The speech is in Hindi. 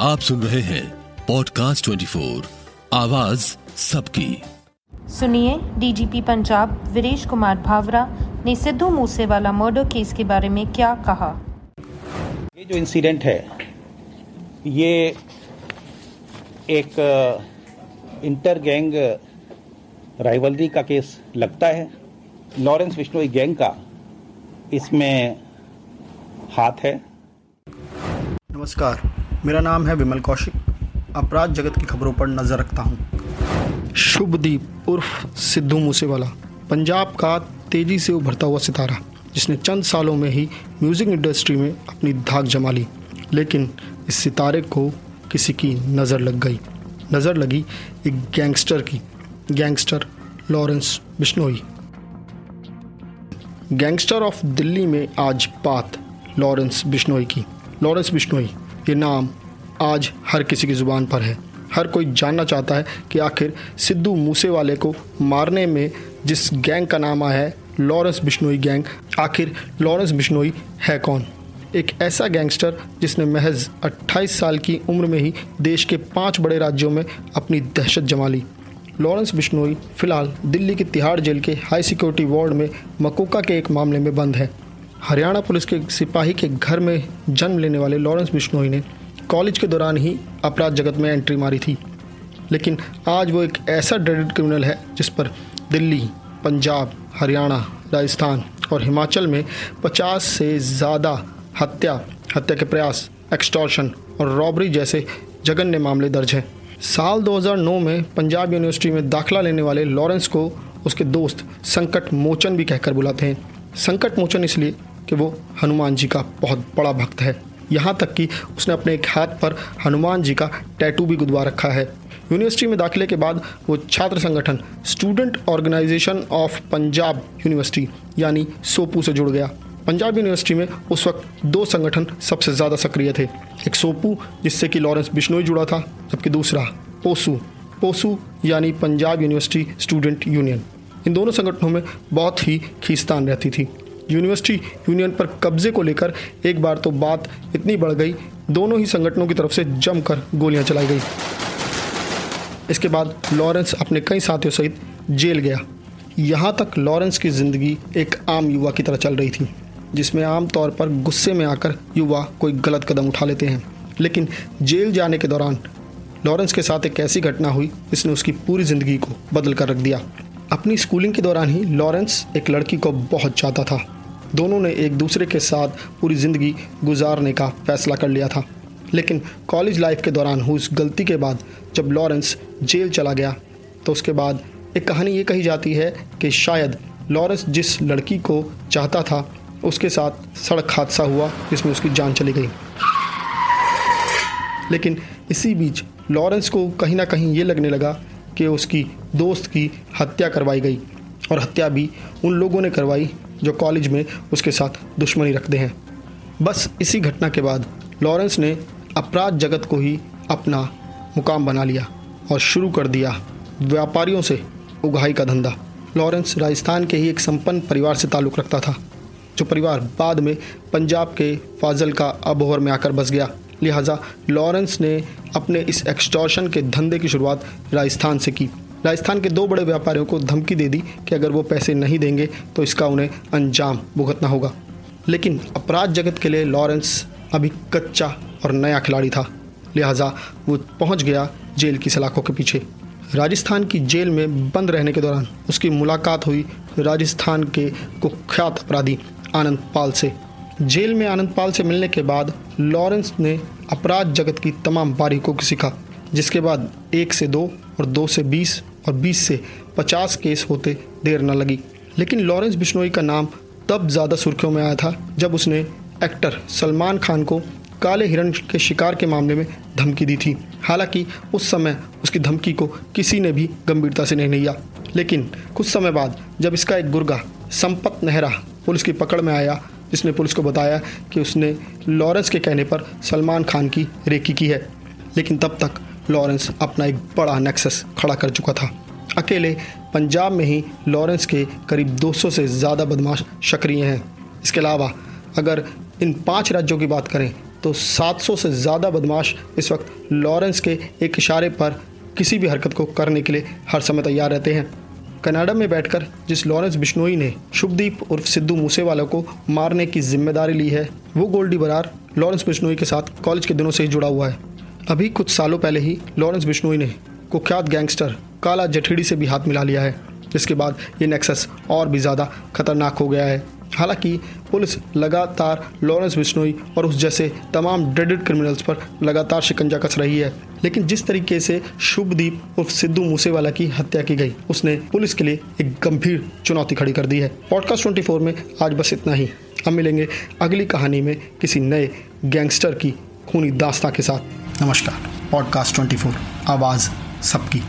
आप सुन रहे हैं पॉडकास्ट 24 आवाज़ सबकी। सुनिए डीजीपी पंजाब वीरेश कुमार भावरा ने सिद्धू मूसेवाला मर्डर केस के बारे में क्या कहा। ये जो इंसिडेंट है ये एक इंटर गैंग राइवलरी का केस लगता है। लॉरेंस विश्नोई गैंग का इसमें हाथ है। नमस्कार। मेरा नाम है विमल कौशिक। अपराध जगत की खबरों पर नज़र रखता हूँ। शुभदीप उर्फ़ सिद्धू मूसेवाला, पंजाब का तेज़ी से उभरता हुआ सितारा, जिसने चंद सालों में ही म्यूज़िक इंडस्ट्री में अपनी धाक जमा ली, लेकिन इस सितारे को किसी की नज़र लग गई। नज़र लगी एक गैंगस्टर की, gangster Lawrence Bishnoi. Gangster of Delhi में आज बात लॉरेंस बिश्नोई की। लॉरेंस बिश्नोई ये नाम आज हर किसी की ज़ुबान पर है। हर कोई जानना चाहता है कि आखिर सिद्धू मूसेवाले को मारने में जिस गैंग का नाम आया है, लॉरेंस बिश्नोई गैंग, आखिर लॉरेंस बिश्नोई है कौन? एक ऐसा गैंगस्टर जिसने महज 28 साल की उम्र में ही देश के पाँच बड़े राज्यों में अपनी दहशत जमा ली। लॉरेंस बिश्नोई फ़िलहाल दिल्ली के तिहाड़ जेल के हाई सिक्योरिटी वार्ड में मकोका के एक मामले में बंद है। हरियाणा पुलिस के सिपाही के घर में जन्म लेने वाले लॉरेंस बिश्नोई ने कॉलेज के दौरान ही अपराध जगत में एंट्री मारी थी। लेकिन आज वो एक ऐसा ड्रेडेड क्रिमिनल है, जिस पर दिल्ली, पंजाब, हरियाणा, राजस्थान और हिमाचल में 50 से ज़्यादा हत्या हत्या के प्रयास एक्सटॉर्शन और रॉबरी जैसे जघन्य मामले दर्ज हैं। साल 2009 में पंजाब यूनिवर्सिटी में दाखिला लेने वाले लॉरेंस को उसके दोस्त संकट मोचन भी कहकर बुलाते हैं। संकट मोचन इसलिए कि वो हनुमान जी का बहुत बड़ा भक्त है। यहाँ तक कि उसने अपने एक हाथ पर हनुमान जी का टैटू भी गुदवा रखा है। यूनिवर्सिटी में दाखिले के बाद वो छात्र संगठन student organisation of Punjab university यानी सोपू से जुड़ गया। पंजाब यूनिवर्सिटी में उस वक्त दो संगठन सबसे ज़्यादा सक्रिय थे। एक सोपू, जिससे कि लॉरेंस बिश्नोई जुड़ा था, जबकि दूसरा पोसू। पोसू यानी पंजाब यूनिवर्सिटी स्टूडेंट यूनियन इन दोनों संगठनों में बहुत ही खींचतान रहती थी। यूनिवर्सिटी यूनियन पर कब्जे को लेकर एक बार तो बात इतनी बढ़ गई। दोनों ही संगठनों की तरफ़ से जमकर गोलियाँ चलाई गई। इसके बाद लॉरेंस अपने कई साथियों सहित जेल गया। यहाँ तक लॉरेंस की ज़िंदगी एक आम युवा की तरह चल रही थी, जिसमें आम तौर पर गुस्से में आकर युवा कोई गलत कदम उठा लेते हैं। लेकिन जेल जाने के दौरान लॉरेंस के साथ एक ऐसी घटना हुई, जिसने उसकी पूरी ज़िंदगी को बदल कर रख दिया। अपनी स्कूलिंग के दौरान ही लॉरेंस एक लड़की को बहुत चाहता था। दोनों ने एक दूसरे के साथ पूरी ज़िंदगी गुजारने का फैसला कर लिया था। लेकिन कॉलेज लाइफ के दौरान हुई उस गलती के बाद जब लॉरेंस जेल चला गया तो उसके बाद एक कहानी ये कही जाती है कि शायद लॉरेंस जिस लड़की को चाहता था, उसके साथ सड़क हादसा हुआ जिसमें उसकी जान चली गई। लेकिन इसी बीच लॉरेंस को कहीं ना कहीं ये लगने लगा कि उसकी दोस्त की हत्या करवाई गई, और हत्या भी उन लोगों ने करवाई जो कॉलेज में उसके साथ दुश्मनी रखते हैं। बस इसी घटना के बाद लॉरेंस ने अपराध जगत को ही अपना मुकाम बना लिया और शुरू कर दिया व्यापारियों से उगाही का धंधा। लॉरेंस राजस्थान के ही एक संपन्न परिवार से ताल्लुक़ रखता था, जो परिवार बाद में पंजाब के फाजल का अबोहर में आकर बस गया। लिहाजा लॉरेंस ने अपने इस एक्सटॉर्शन के धंधे की शुरुआत राजस्थान से की। राजस्थान के दो बड़े व्यापारियों को धमकी दे दी कि अगर वो पैसे नहीं देंगे तो इसका उन्हें अंजाम भुगतना होगा। लेकिन अपराध जगत के लिए लॉरेंस अभी कच्चा और नया खिलाड़ी था। लिहाजा वो पहुँच गया जेल की सलाखों के पीछे। राजस्थान की जेल में बंद रहने के दौरान उसकी मुलाकात हुई राजस्थान के कुख्यात अपराधी आनंद पाल से। जेल में आनंद पाल से मिलने के बाद लॉरेंस ने अपराध जगत की तमाम बारीकों को सीखा, जिसके बाद एक से दो और दो से बीस और 20 से 50 केस होते देर न लगी। लेकिन लॉरेंस बिश्नोई का नाम तब ज़्यादा सुर्खियों में आया था, जब उसने एक्टर सलमान खान को काले हिरण के शिकार के मामले में धमकी दी थी। हालाँकि उस समय उसकी धमकी को किसी ने भी गंभीरता से नहीं लिया। लेकिन कुछ समय बाद जब इसका एक गुर्गा, संपत नेहरा, पुलिस की पकड़ में आया, जिसने पुलिस को बताया कि उसने लॉरेंस के कहने पर सलमान खान की रेकी की है। लेकिन तब तक लॉरेंस अपना एक बड़ा नेक्सस खड़ा कर चुका था। अकेले पंजाब में ही लॉरेंस के करीब 200 से ज़्यादा बदमाश सक्रिय हैं। इसके अलावा अगर इन पाँच राज्यों की बात करें तो 700 से ज़्यादा बदमाश इस वक्त लॉरेंस के एक इशारे पर किसी भी हरकत को करने के लिए हर समय तैयार रहते हैं। कनाडा में बैठकर जिस लॉरेंस बिश्नोई ने शुभदीप उर्फ़ सिद्धू मूसेवाला को मारने की ज़िम्मेदारी ली है, वो गोल्डी बरार लॉरेंस बिश्नोई के साथ कॉलेज के दिनों से ही जुड़ा हुआ है। अभी कुछ सालों पहले ही लॉरेंस बिश्नोई ने कुख्यात गैंगस्टर काला जठेड़ी से भी हाथ मिला लिया है, जिसके बाद ये नेक्सस और भी ज़्यादा खतरनाक हो गया है। हालाँकि पुलिस लगातार लॉरेंस बिश्नोई और उस जैसे तमाम ड्रेडेड क्रिमिनल्स पर लगातार शिकंजा कस रही है, लेकिन जिस तरीके से शुभदीप उर्फ़ सिद्धू मूसेवाला की हत्या की गई, उसने पुलिस के लिए एक गंभीर चुनौती खड़ी कर दी है। पॉडकास्ट 24 में आज बस इतना ही। हम मिलेंगे अगली कहानी में किसी नए गैंगस्टर की खूनी दास्ता के साथ। नमस्कार पॉडकास्ट 24 आवाज़ सबकी।